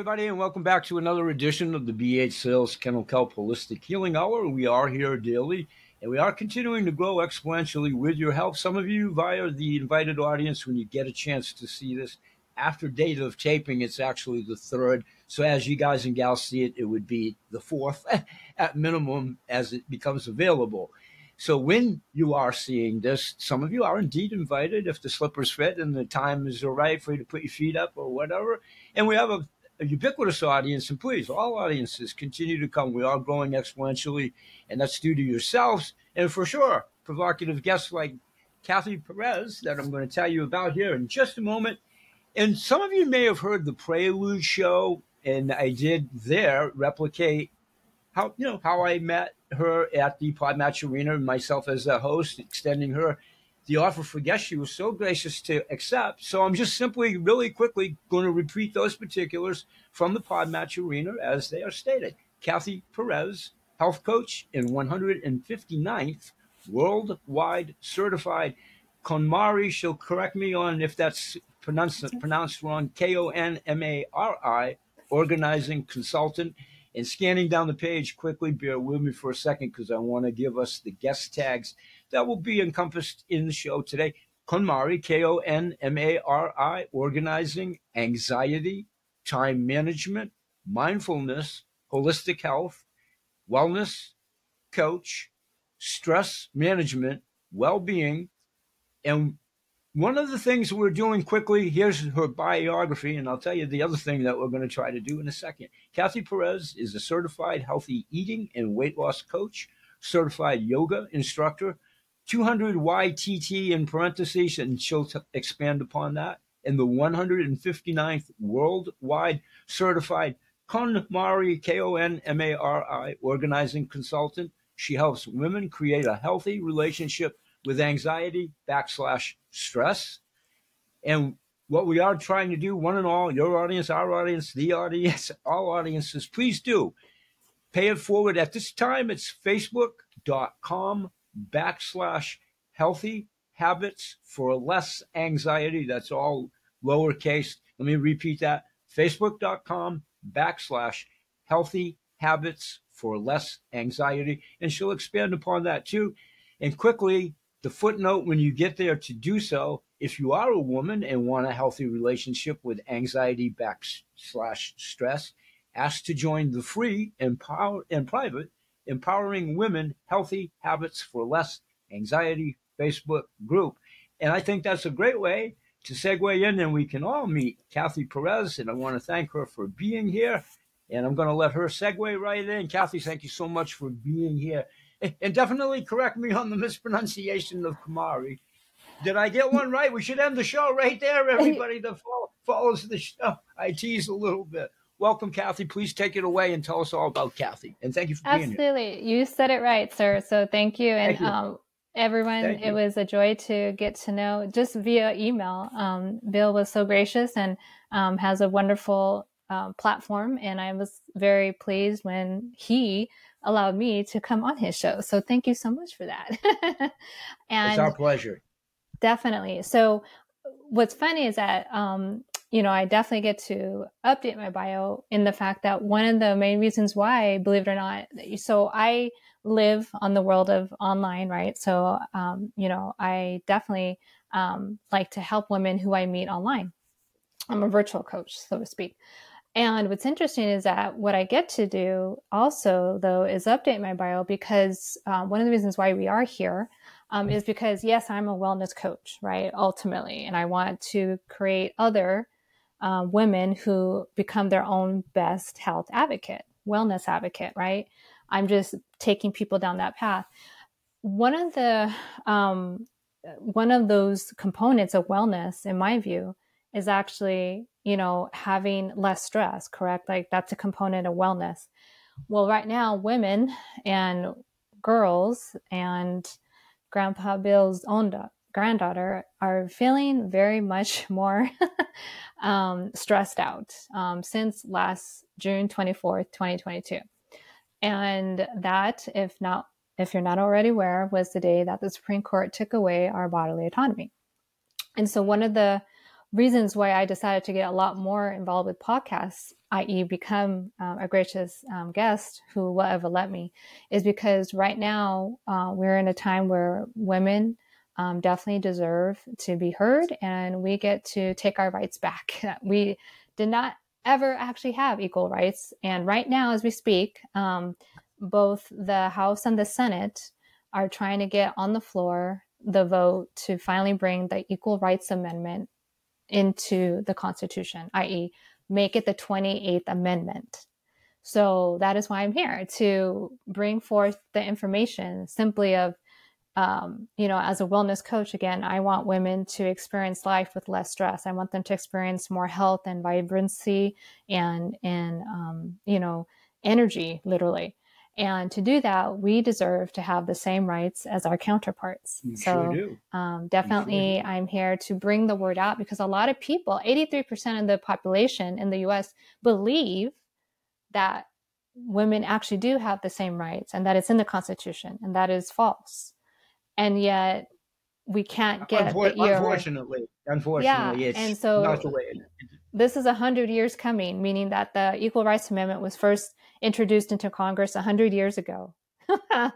everybody, and welcome back to another edition of the BH Sales Kennel Kelp Holistic Healing Hour. We are here daily, and we are continuing to grow exponentially with your help. Some of you via the invited audience, when you get a chance to see this after date of taping, it's actually the third. So as you guys and gals see it, it would be the fourth at minimum as it becomes available. So when you are seeing this, some of you are indeed invited if the slippers fit and the time is all right for you to put your feet up or whatever. And we have a a ubiquitous audience, and please, all audiences continue to come. We are growing exponentially, and that's due to yourselves, and for sure, provocative guests like Cathy Perez that I'm going to tell you about here in just a moment. And some of you may have heard the Prelude show, and I did there replicate how you know how I met her at the Podmatch Arena, myself as a host, extending her the offer for guests she was so gracious to accept. So I'm just simply, really quickly going to repeat those particulars from the Podmatch Arena as they are stated. Cathy Perez, health coach and 159th worldwide certified. KonMari, she'll correct me on if that's pronounced, pronounced wrong. K O N M A R I, organizing consultant. And scanning down the page quickly, bear with me for a second because I want to give us the guest tags that will be encompassed in the show today. KonMari, K O N M A R I, organizing, anxiety, time management, mindfulness, holistic health, wellness, coach, stress management, well being. And one of the things we're doing quickly, here's her biography, and I'll tell you the other thing that we're going to try to do in a second. Cathy Perez is a certified healthy eating and weight loss coach, certified yoga instructor, 200 YTT in parentheses, and she'll t- expand upon that. And the 159th worldwide certified KonMari, K O N M A R I, organizing consultant. She helps women create a healthy relationship with anxiety backslash stress. And what we are trying to do, one and all, your audience, our audience, the audience, all audiences, please do pay it forward. At this time, it's facebook.com backslash healthy habits for less anxiety. That's all lowercase. Let me repeat that facebook.com backslash healthy habits for less anxiety. And she'll expand upon that too. And quickly, the footnote when you get there to do so, if you are a woman and want a healthy relationship with anxiety backslash stress, ask to join the free empower and private Empowering Women Healthy Habits for Less Anxiety Facebook group. And I think that's a great way to segue in, and we can all meet Cathy Perez. And I want to thank her for being here. And I'm going to let her segue right in. Cathy, thank you so much for being here. And definitely correct me on the mispronunciation of KonMari. Did I get one right? We should end the show right there, everybody that follows the show. I tease a little bit. Welcome, Cathy. Please take it away and tell us all about Cathy. And thank you for Absolutely. being here. Absolutely. You said it right, sir. So thank you. And thank you. Um, everyone, thank it you. was a joy to get to know just via email. Um, Bill was so gracious and um, has a wonderful um, platform. And I was very pleased when he allowed me to come on his show. So thank you so much for that. and it's our pleasure. Definitely. So what's funny is that um, you know, I definitely get to update my bio in the fact that one of the main reasons why, believe it or not, so I live on the world of online, right? So, um, you know, I definitely um, like to help women who I meet online. I'm a virtual coach, so to speak. And what's interesting is that what I get to do also, though, is update my bio because um, one of the reasons why we are here um, is because, yes, I'm a wellness coach, right? Ultimately. And I want to create other uh, women who become their own best health advocate, wellness advocate, right? I'm just taking people down that path. One of the um, one of those components of wellness, in my view, is actually you know having less stress. Correct? Like that's a component of wellness. Well, right now, women and girls and Grandpa Bill's own granddaughter are feeling very much more um, stressed out um, since last June 24th, 2022. And that, if not, if you're not already aware, was the day that the Supreme Court took away our bodily autonomy. And so one of the reasons why I decided to get a lot more involved with podcasts, i.e., become um, a gracious um, guest who will ever let me, is because right now uh, we're in a time where women um, definitely deserve to be heard and we get to take our rights back. we did not ever actually have equal rights. And right now, as we speak, um, both the House and the Senate are trying to get on the floor the vote to finally bring the Equal Rights Amendment into the Constitution, i.e., make it the 28th Amendment. So that is why I'm here to bring forth the information simply of, um, you know, as a wellness coach, again, I want women to experience life with less stress. I want them to experience more health and vibrancy and, and um, you know, energy, literally. And to do that, we deserve to have the same rights as our counterparts. You so, sure um, definitely, sure I'm here to bring the word out because a lot of people, 83% of the population in the US, believe that women actually do have the same rights and that it's in the Constitution, and that is false. And yet, we can't get Unfor- the unfortunately, unfortunately, it's and so- not the way. This is 100 years coming, meaning that the Equal Rights Amendment was first introduced into Congress 100 years ago. and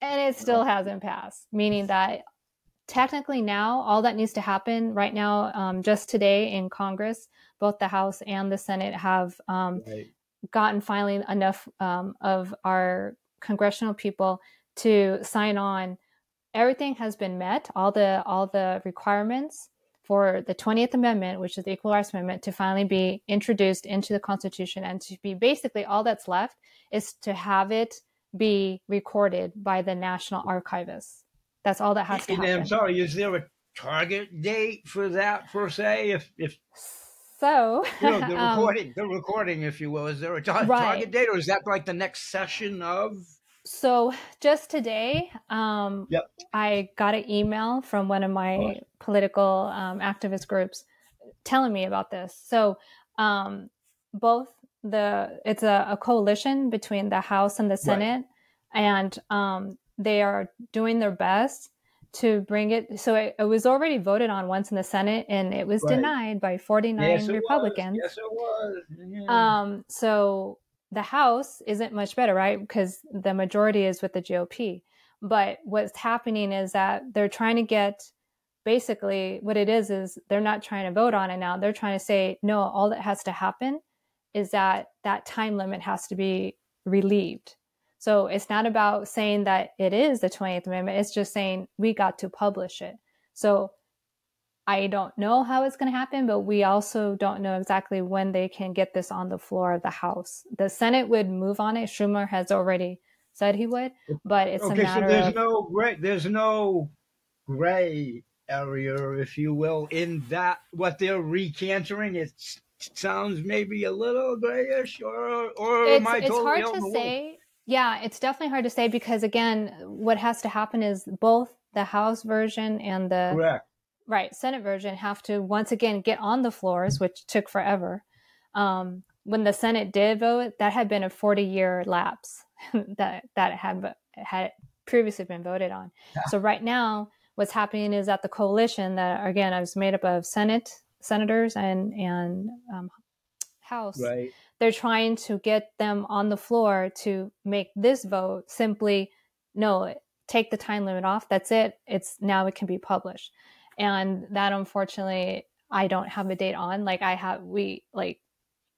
it still hasn't passed, meaning that technically now all that needs to happen right now, um, just today in Congress, both the House and the Senate have um, right. gotten finally enough um, of our congressional people to sign on. Everything has been met, all the all the requirements for the 20th Amendment, which is the Equal Rights Amendment, to finally be introduced into the Constitution and to be basically all that's left is to have it be recorded by the National Archivist. That's all that has to be And I'm sorry, is there a target date for that per se? If if So, you know, the um, recording, the recording, if you will, is there a tar- Right. target date, or is that like the next session of? So just today, um, Yep. I got an email from one of my Right. political um, activist groups telling me about this. So um, both the it's a, a coalition between the House and the Senate, and um, they are doing their best to bring it. So it, it was already voted on once in the Senate, and it was Right. denied by 49 Yes, it Republicans. Was. Yes, it was. Yeah. Um, so the House isn't much better, right? Because the majority is with the GOP. But what's happening is that they're trying to get basically what it is is they're not trying to vote on it now. They're trying to say, no, all that has to happen is that that time limit has to be relieved. So it's not about saying that it is the 20th Amendment. It's just saying we got to publish it. So I don't know how it's going to happen, but we also don't know exactly when they can get this on the floor of the House. The Senate would move on it. Schumer has already said he would, but it's okay, a so there's of no gray, there's no gray area, if you will, in that what they're recantering. It sounds maybe a little grayish, or or it's, am I it's totally hard to say. Yeah, it's definitely hard to say because again, what has to happen is both the House version and the Correct. Right Senate version have to once again get on the floors, which took forever. Um, when the Senate did vote, that had been a 40 year lapse that that had had previously been voted on. So right now, what's happening is that the coalition that again is made up of Senate senators and and um, House Right. they're trying to get them on the floor to make this vote simply no take the time limit off that's it it's now it can be published and that unfortunately i don't have a date on like i have we like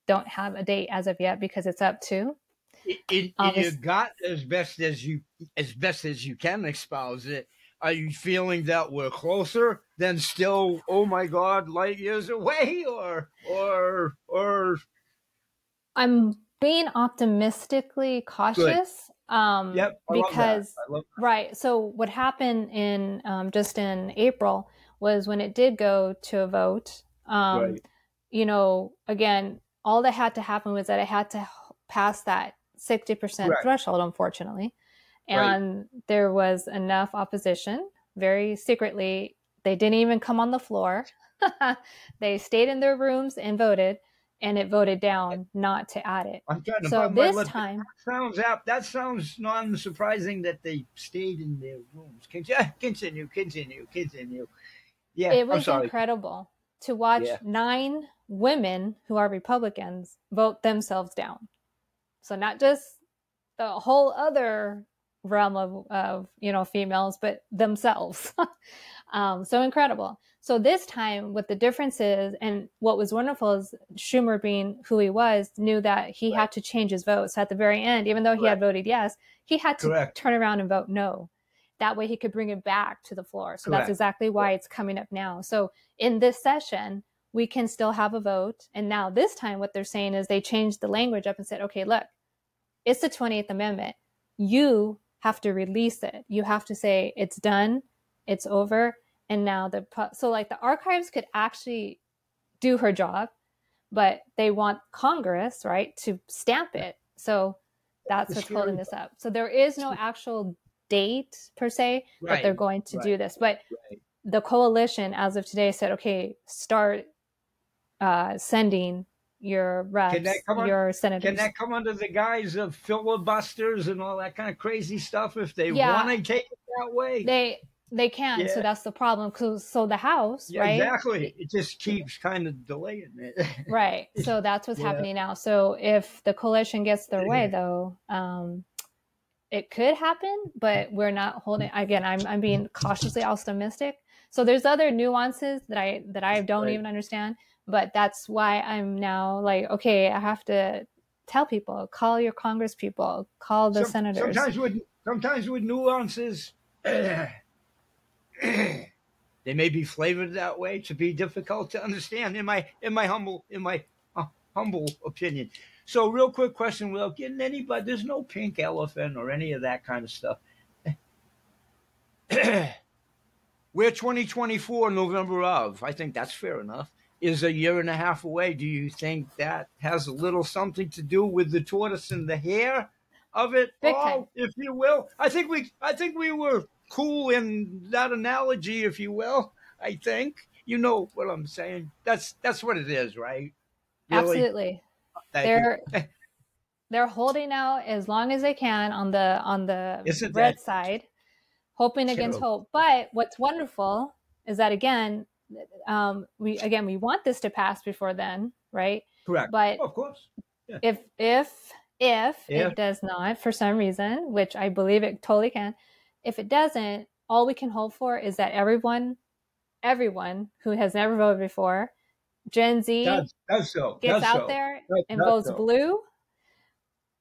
don't have a date as of yet because it's up to your Obvious- gut, as best as you as best as you can espouse it, are you feeling that we're closer than still? Oh my God, light years away, or or or i'm being optimistically cautious um yep, I love that. because I love Right. So what happened in um, just in April was when it did go to a vote. Um, Right. You know, again, all that had to happen was that it had to pass that sixty percent Correct. threshold, unfortunately, Right. and there was enough opposition. Very secretly, they didn't even come on the floor. they stayed in their rooms and voted, and it voted down not to add it. I'm trying to So this time, sounds apt. That sounds non-surprising that they stayed in their rooms. Continue, continue, continue, continue. Yeah, it was incredible. to watch yeah. nine women who are Republicans vote themselves down. So not just the whole other realm of, of you know females, but themselves. um, so incredible. So this time, what the difference is, and what was wonderful is Schumer, being who he was, knew that he right. had to change his vote. So at the very end, even though he Correct. had voted yes, he had to Correct. turn around and vote no. That way, he could bring it back to the floor. So Correct. that's exactly why it's coming up now. So in this session, we can still have a vote. And now this time, what they're saying is they changed the language up and said, okay, look, it's the 28th Amendment. You have to release it. You have to say it's done, it's over, and now the so like the archives could actually do her job, but they want Congress, right, to stamp it. So that's what's holding this up. So there is no actual date per se right. that they're going to right. do this, but right. the coalition, as of today, said, okay, start uh, sending your reps, your senators. Can that come under the guise of filibusters and all that kind of crazy stuff if they yeah, want to take it that way? They they can. Yeah. So that's the problem. Cause, so the House, yeah, right? Exactly. It just keeps kind of delaying it. right. So that's what's happening now. So if the coalition gets their way, though, um, it could happen, but we're not holding. Again, I'm I'm being cautiously optimistic. So there's other nuances that I that I don't right. even understand but that's why i'm now like okay i have to tell people call your congress people call the Some, senators sometimes with sometimes with nuances they may be flavored that way to be difficult to understand in my in my humble in my uh, humble opinion so real quick question without getting anybody there's no pink elephant or any of that kind of stuff we're 2024 november of i think that's fair enough is a year and a half away. Do you think that has a little something to do with the tortoise and the hare of it Big all, time. if you will? I think we I think we were cool in that analogy, if you will. I think you know what I'm saying. That's that's what it is, right? Really? Absolutely. Thank they're they're holding out as long as they can on the on the Isn't red side, hoping against hope. But what's wonderful is that again, um, we again we want this to pass before then, right? Correct. But oh, of course, yeah. if if if yeah. it does not for some reason, which I believe it totally can, if it doesn't, all we can hope for is that everyone, everyone who has never voted before, Gen Z so. gets out so. there and votes so. blue.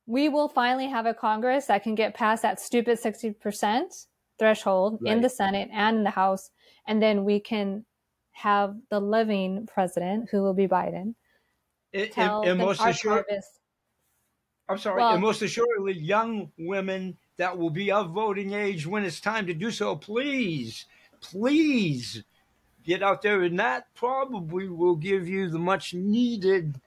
We will finally have a Congress that can get past that stupid 60% threshold right. in the Senate and in the House. And then we can have the living president, who will be Biden, it, tell and, and most assured, I'm sorry, well, and most assuredly, young women that will be of voting age when it's time to do so, please, please get out there, and that probably will give you the much needed.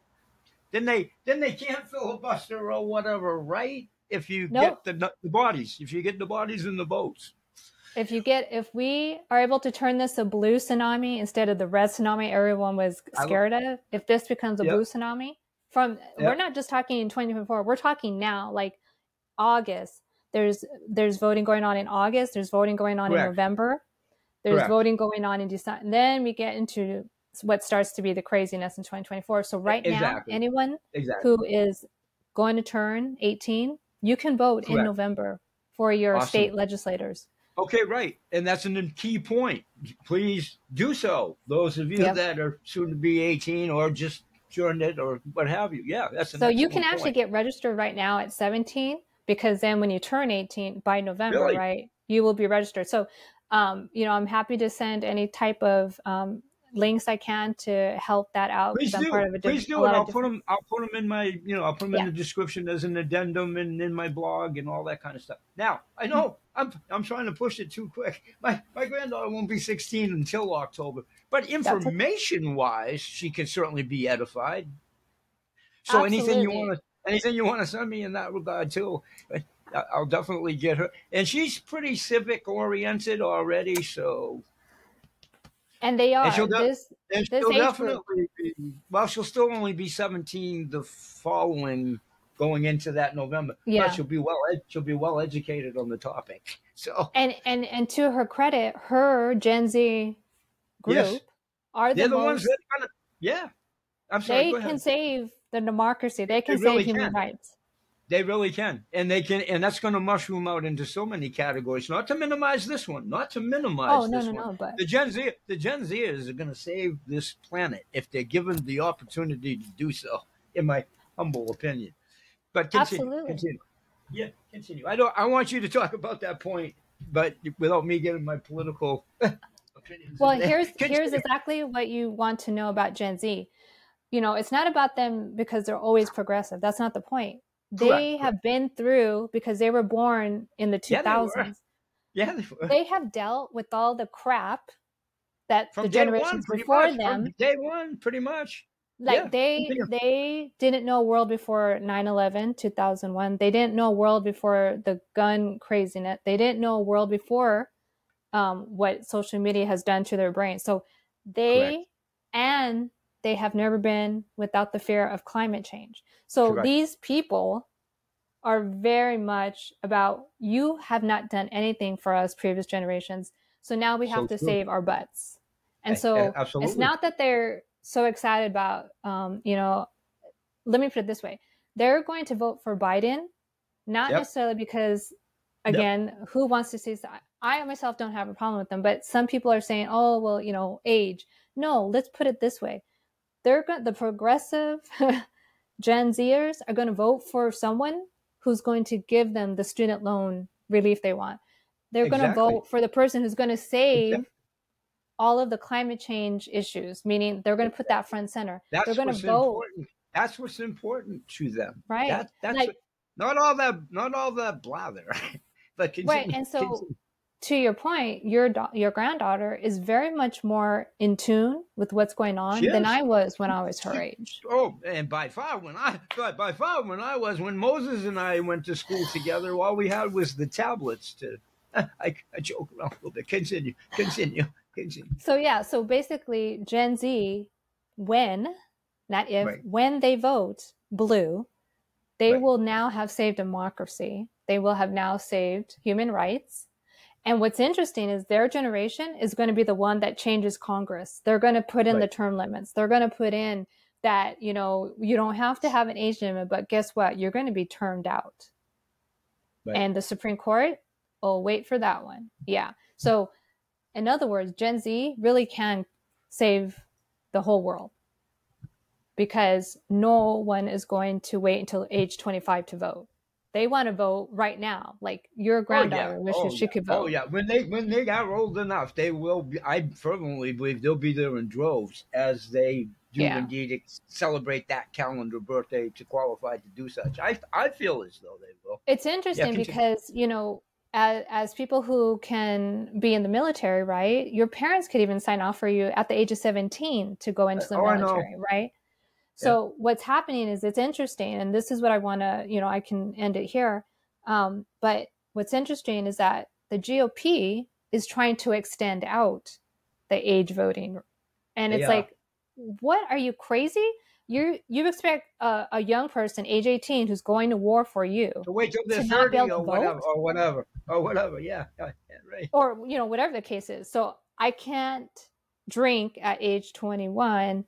Then they then they can't filibuster or whatever, right? If you nope. get the, the bodies, if you get the bodies in the votes. If you get, if we are able to turn this a blue tsunami instead of the red tsunami everyone was scared of, if this becomes a yep. blue tsunami, from yep. we're not just talking in 2024, we're talking now, like August. There's there's voting going on in August. There's voting going on Correct. in November. There's Correct. voting going on in December. And then we get into what starts to be the craziness in 2024. So right exactly. now, anyone exactly. who is going to turn 18, you can vote Correct. in November for your awesome. state legislators. Okay, right. And that's a key point. Please do so. Those of you yep. that are soon to be 18 or just joined it or what have you. Yeah, that's So you can actually get registered right now at 17 because then when you turn 18 by November, really? right, you will be registered. So, um, you know, I'm happy to send any type of um, links I can to help that out. Please do. Part of a Please do, and I'll put them. I'll put them in my. You know, I'll put them yeah. in the description as an addendum and in my blog and all that kind of stuff. Now, I know I'm I'm trying to push it too quick. My my granddaughter won't be 16 until October, but information wise, she can certainly be edified. So Absolutely. anything you want to anything you want to send me in that regard too. I'll definitely get her, and she's pretty civic oriented already. So and they are. And she'll, this, and she'll definitely be, well, she'll still only be 17 the following going into that November. Yeah. But she'll be well she'll be well educated on the topic. So And and and to her credit, her Gen Z group yes. are the, the most, ones that are gonna. Yeah, I'm sorry. they can save the democracy. They can They really save human can. rights. They really can, and they can, and that's going to mushroom out into so many categories. Not to minimize this one, not to minimize Oh no, this no, one. no! But The Gen Z, the Gen Zers are going to save this planet if they're given the opportunity to do so. In my humble opinion, but continue, Absolutely. continue. Yeah, continue. I don't. I want you to talk about that point, but without me getting my political opinions. well, here's Continue. here's exactly what you want to know about Gen Z. You know, it's not about them because they're always progressive. That's not the point. They Correct, have been through because they were born in the 2000s. Yeah, they were. 2000s. yeah, they, were. they have dealt with all the crap that from the day one, generations before much, them from day one, pretty much. like yeah, they continue. they didn't know a world before 9-11 2001 they didn't know a world before the gun craziness they didn't know a world before um, what social media has done to their brain so they Correct. and they have never been without the fear of climate change so Correct. these people are very much about you have not done anything for us previous generations so now we have So to true. save our butts and so absolutely. it's not that they're so excited about um, you know let me put it this way they're going to vote for biden not Yep. necessarily because again who wants to see i myself don't have a problem with them but some people are saying oh well you know age no let's put it this way they're going the progressive gen zers are going to vote for someone who's going to give them the student loan relief they want they're going to vote for the person who's going to save Exactly. all of the climate change issues, meaning they're going to put that front center. That's they're going what's to vote, important. That's what's important to them. right? That, that's Like- what- not all that. Not all that blather. but continue, Right, and so- continue. To your point, your da- your granddaughter is very much more in tune with what's going on than. I was when I was her age. Oh, and by far when I by, by far when I was when Moses and I went to school together, all we had was the tablets to. I, I joke around a little bit. Continue. Continue. Continue. So yeah, so basically, Gen Z, when not if Right. when they vote blue, they Right. will now have saved democracy. They will have now saved human rights. And what's interesting is their generation is going to be the one that changes Congress. They're going to put in the term limits. They're going to put in that, you know, you don't have to have an age limit, but guess what? You're going to be termed out. Right. And the Supreme Court, oh, wait for that one. Yeah. So, in other words, Gen Z really can save the whole world because no one is going to wait until age 25 to vote. They want to vote right now. Like your oh, granddaughter wishes Oh, she yeah. could oh, vote. Oh yeah, when they when they are old enough, they will. Be, I fervently believe they'll be there in droves as they do Yeah. indeed ex- celebrate that calendar birthday to qualify to do such. I I feel as though they will. It's interesting because, you know, as, as people who can be in the military, right? Your parents could even sign off for you at the age of 17 to go into the Oh, military, right? So what's happening is it's interesting, and this is what I want to, you know, I can end it here. Um, but what's interesting is that the GOP is trying to extend out the age voting, and it's Yeah. like, what are you crazy? You you expect a, a young person, age 18, who's going to war for you, To wait till they're To thirty or to whatever, vote? or whatever, or whatever. Yeah, yeah, right. or you know whatever the case is so i can't drink at age 21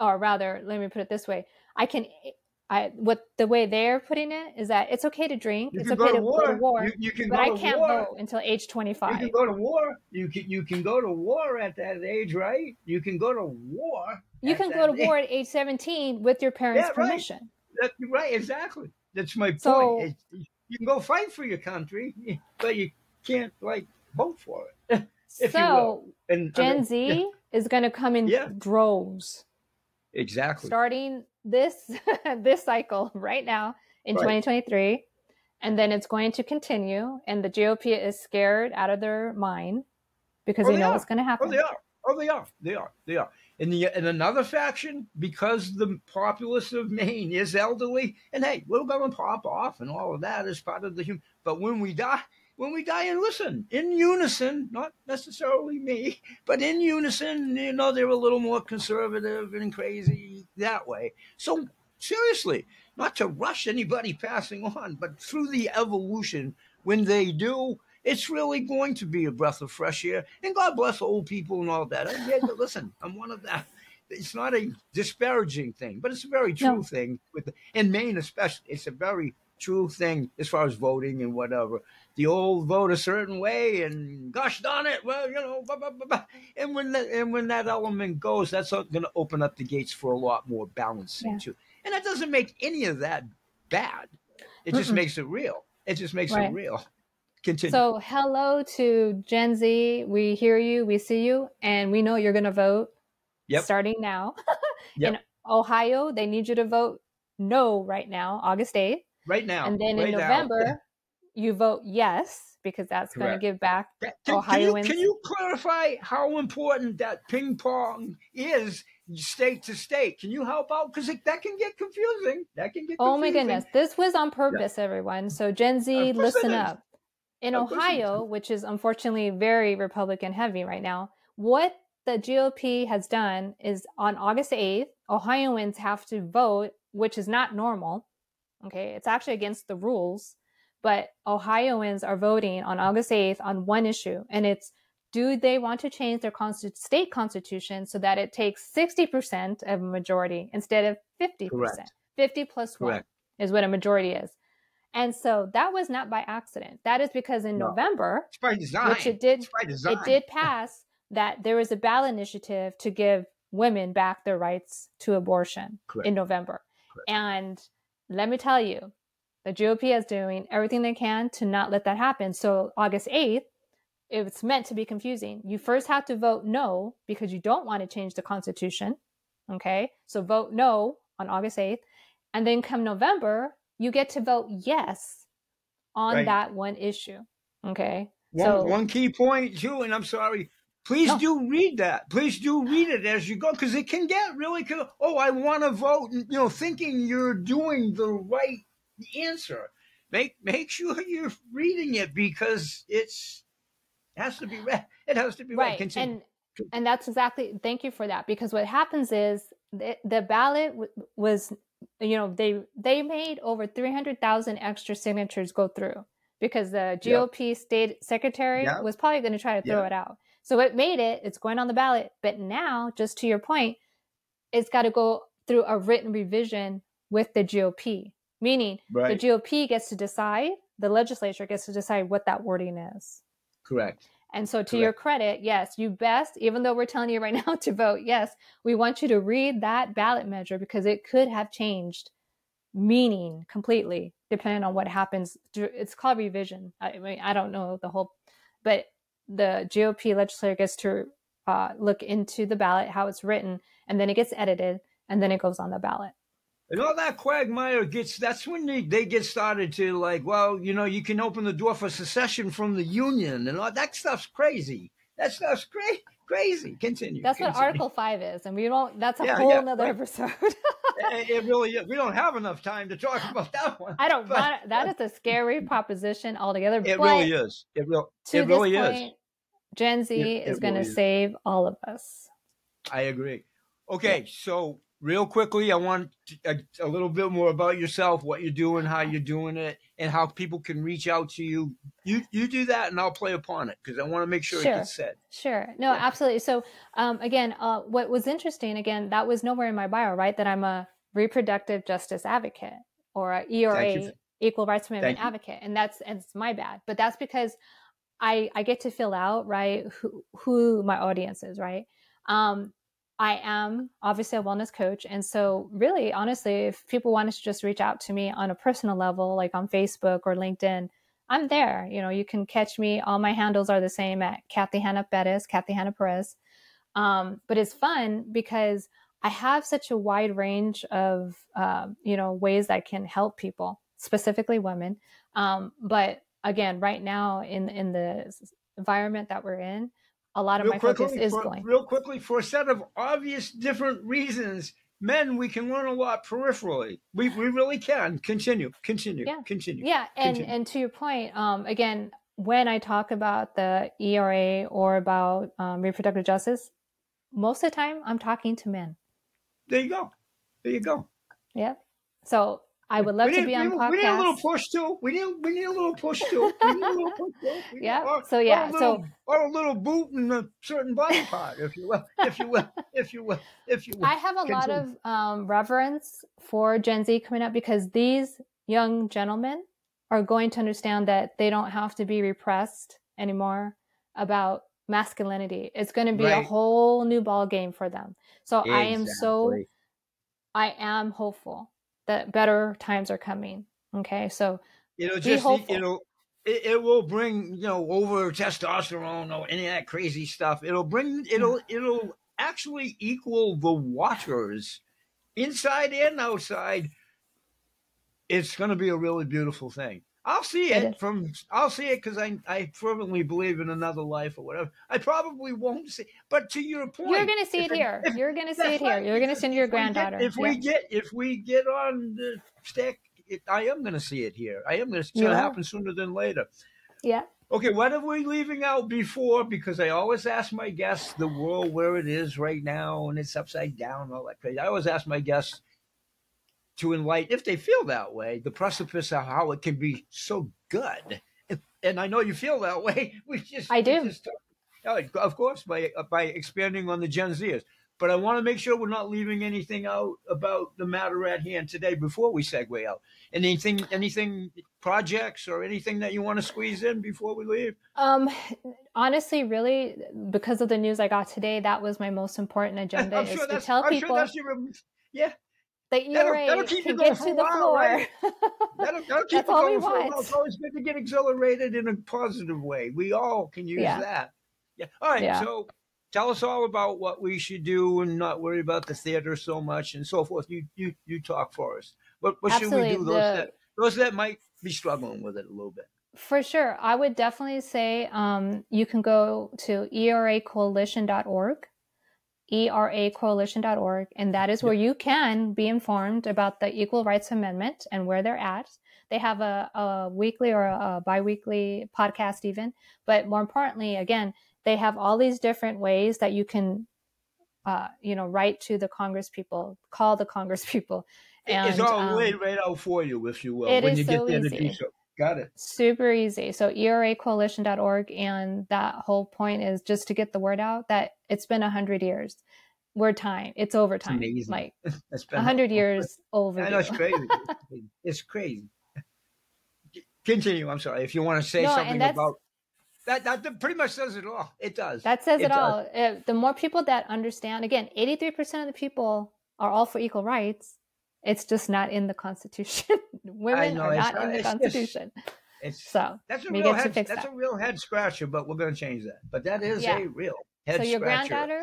or rather let me put it this way i can eh, i what the way they're putting it is that it's okay to drink You it's okay to to go to war. war You, you can but i can't war. vote until age twenty five. You can go to war. You can you can go to war at that age, right? You can go to war. you can go to war at age 17 with your parents Yeah, right. permission That, right, exactly. That's my point. So- It's- you can go fight for your country, but you can't like vote for it. If you so. And I gen mean, z yeah, is going to come in Yeah. droves exactly. starting this this cycle right now in Right. 2023 and then it's going to continue and the gop is scared out of their mind because Oh, they they know are. what's going to oh, happen. Oh, they are. Oh, they are. They are. They are. And the and another faction, because the populace of Maine is elderly, and hey, we're going to pop off and all of that is part of the human. But when we die, when we die, and listen, in unison, not necessarily me, but in unison, you know, they're a little more conservative and crazy that way. So seriously, not to rush anybody passing on, but through the evolution, when they do, it's really going to be a breath of fresh air. And God bless old people and all that. Yeah, listen, I'm one of that. It's not a disparaging thing, but it's a very true no. thing. With in Maine, especially, it's a very true thing as far as voting and whatever. The old vote a certain way, and gosh darn it, well, you know, blah, blah, blah, and when that, and when that element goes, that's going to open up the gates for a lot more balance yeah. too. And that doesn't make any of that bad. It just Mm-mm. makes it real. It just makes right. it real. Continue. So, hello to Gen Z. We hear you, we see you, and we know you're going to vote yep. starting now. yep. In Ohio, they need you to vote no right now, August 8th. Right now. And then right in November, you vote yes because that's going to give back can, Ohioans. Can you, can you clarify how important that ping pong is state to state? Can you help out? Because that can get confusing. That can get confusing. Oh my goodness. This was on purpose, yeah. everyone. So Gen Z, listen up. In Ohio, which is unfortunately very Republican heavy right now, what the GOP has done is on August 8th, Ohioans have to vote, which is not normal. Okay. It's actually against the rules, but Ohioans are voting on August 8th on one issue, and it's do they want to change their state constitution so that it takes 60% of a majority instead of 50%? Correct. 50 plus Correct. 1 is what a majority is. And so that was not by accident. That is because in no. November, which it did, it did pass that there was a ballot initiative to give women back their rights to abortion Correct. in November. Correct. And let me tell you, the GOP is doing everything they can to not let that happen. So August 8th, it's meant to be confusing. You first have to vote no because you don't want to change the Constitution. Okay. So vote no on August 8th. And then come November, you get to vote yes on right. that one issue. Okay. One, so, one key point, too, and I'm sorry, please no. do read that. Please do read it as you go because it can get really, oh, I want to vote, you know, thinking you're doing the right answer. Make make sure you're reading it because it's it has to be read. It has to be right. Read. And and that's exactly. Thank you for that because what happens is the, the ballot w- was, you know, they they made over three hundred thousand extra signatures go through because the GOP yep. state secretary yep. was probably going to try to throw yep. it out. So it made it. It's going on the ballot. But now, just to your point, it's got to go through a written revision with the GOP meaning right. the GOP gets to decide, the legislature gets to decide what that wording is. Correct. And so, to Correct. your credit, yes, you best, even though we're telling you right now to vote yes, we want you to read that ballot measure because it could have changed meaning completely depending on what happens. It's called revision. I mean, I don't know the whole, but the GOP legislature gets to uh, look into the ballot, how it's written, and then it gets edited, and then it goes on the ballot and all that quagmire gets that's when they, they get started to like well you know you can open the door for secession from the union and all that stuff's crazy. That stuff's crazy crazy. Continue that's continue. what article 5 is and we don't that's a yeah, whole yeah, nother right. episode. It, it, really is we don't have enough time to talk about that one i don't but, that is a scary proposition altogether it really is. It, real, it really point, is. gen z it, is going to save all of us. I agree. Okay so real quickly, I want a, a, little bit more about yourself, what you're doing, how you're doing it, and how people can reach out to you. You you do that, and I'll play upon it because I want to make sure, sure, it gets said. Sure. No, yeah. absolutely. So, um, again, uh, what was interesting, again, that was nowhere in my bio, right? That I'm a reproductive justice advocate or a ERA, Equal Rights Amendment advocate, and that's and it's my bad, but that's because I I get to fill out right who who my audience is, right? Um, I am obviously a wellness coach. And so, really, honestly, if people wanted to just reach out to me on a personal level, like on Facebook or LinkedIn, I'm there. You know, you can catch me. All my handles are the same at Cathy Hannah Bettis, Cathy Hannah Perez. Um, but it's fun because I have such a wide range of, um, you know, ways that can help people, specifically women. Um, but again, right now in in the environment that we're in, a lot of real my focus is for, going. Real quickly, for a set of obvious different reasons, men, we can learn a lot peripherally. We, we really can. Continue, continue, yeah. continue. Yeah, and, continue. and to your point, um, again, when I talk about the ERA or about um, reproductive justice, most of the time I'm talking to men. There you go. There you go. Yeah. So I would love we to be on we, podcast. We need a little push too. We need we need a little push too. We need a little push too. yeah. Or, so yeah. or little, so or a little boot in a certain body part, if you will, if you will, if you will, if you will. I have a lot of um, reverence for Gen Z coming up because these young gentlemen are going to understand that they don't have to be repressed anymore about masculinity. It's going to be a whole new ball game for them. So I am so I am hopeful that better times are coming. Okay, so It'll just hopeful. it'll it, it will bring you know over testosterone or any of that crazy stuff. It'll bring mm. it'll it'll actually equal the watchers inside and outside. It's going to be a really beautiful thing. I'll see It it, from I'll see it because I I fervently believe in another life or whatever. I probably won't see, but to your point, you're going to see it here. if- You're going to see it here. You're going to send your we get- granddaughter. If we get if we get on the stick, it, I am going to see it here. I am going to. It's You going to happen sooner than later. yeah. Okay, what are we leaving out before? Because I always ask my guests the world where it is right now, and it's upside down, and all that crazy. I always ask my guests to enlighten, if they feel that way, the precipice of how it can be so good. And, I know you feel that way. We just I do. just- of course, by by expanding on the Gen Zers. But I want to make sure we're not leaving anything out about the matter at hand today before we segue out. Anything, anything, projects or anything that you want to squeeze in before we leave? Um, honestly, really, because of the news I got today, that was my most important agenda I'm is sure to that's, tell I'm people sure that's your, yeah, that that'll- that'll keep you can going get for to a the while, floor. right? that'll, that'll keep That's it going for a while. It's always good to get exhilarated in a positive way. We all can use Yeah. that. Yeah. All right. Yeah. So tell us all about what we should do and not worry about the theater so much and so forth. You you you talk for us. What what should we Absolutely. do? Those The- that those that might be struggling with it a little bit. For sure. I would definitely say um, you can go to eracoalition.org, eracoalition.org, and that is where you can be informed about the Equal Rights Amendment and where they're at. They have a, a weekly or a, bi weekly podcast, even. But more importantly, again, they have all these different ways that you can, uh, you know, write to the Congress people, call the Congress people. And, it's all um, laid right out for you, if you will, it when is you get so there to do so. Got it. super easy. So eracoalition.org and that whole point is just to get the word out that it's been a hundred years. We're time. It's overtime. amazing. Like That's a hundred years over. I know it's crazy. it's crazy. Continue. I'm sorry. If you want to say No, something about that, that, that pretty much says it all. It does. That says it, It all. Uh, the more people that understand, again, 83% of the people are all for equal rights. It's just not in the Constitution. Women know, are not in the Constitution. It's So that's a real head, that's that. a real head scratcher, but we're going to change that. But that is Yeah. a real head scratcher. so your granddaughter,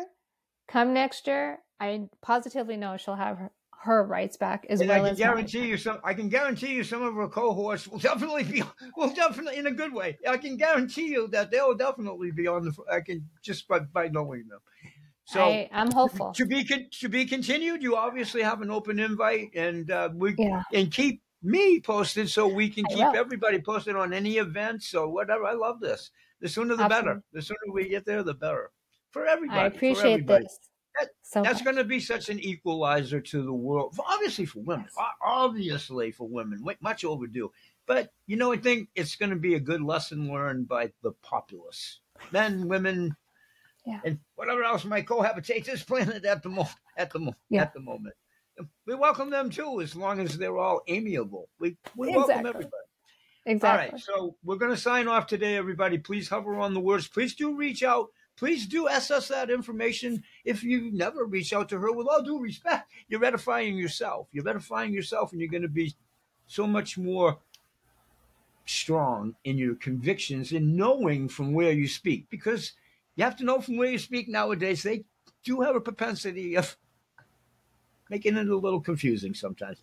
come next year. I positively know she'll have her, her rights back as and well I can as mine. guarantee you some. I can guarantee you some of her cohorts will definitely be. Will definitely in a good way. I can guarantee you that they'll definitely be on the. I can just by by knowing them. So I, I'm hopeful. to be to be continued. You obviously have an open invite, and uh, we Yeah. and keep me posted so we can I keep will. everybody posted on any events or whatever. I love this. The sooner the better. The sooner we get there, the better for everybody. I appreciate everybody. this. That- so That's going to be such an equalizer to the world. Obviously for women, Yes. Obviously for women, much overdue. But you know, I think it's going to be a good lesson learned by the populace, men, women, Yeah. and whatever else might cohabitate this planet at the mo- at the mo- Yeah. at the moment. We welcome them too, as long as they're all amiable. We we welcome everybody. exactly. All right, so we're going to sign off today, everybody. Please hover on the words. Please do reach out. Please do SS that information. If you never reach out to her, with all due respect, you're edifying yourself. You're edifying yourself, and you're going to be so much more strong in your convictions in knowing from where you speak. Because you have to know from where you speak nowadays. They do have a propensity of making it a little confusing sometimes,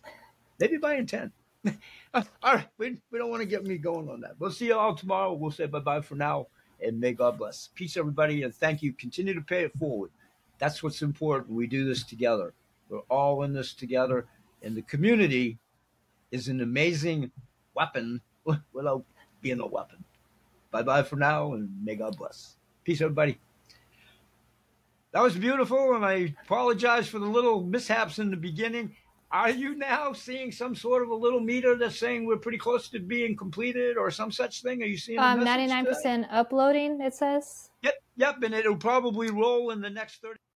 maybe by intent. all right, we, we don't want to get me going on that. We'll see you all tomorrow. We'll say bye bye for now, and may God bless. Peace, everybody, and thank you. Continue to pay it forward. That's what's important. We do this together. We're all in this together, and the community is an amazing weapon without being a weapon. Bye bye for now, and may God bless. Peace, everybody. That was beautiful, and I apologize for the little mishaps in the beginning. are you now seeing some sort of a little meter that's saying we're pretty close to being completed or some such thing? Are you seeing um, 99% uploading, it says? Yep, yep, and it'll probably roll in the next 30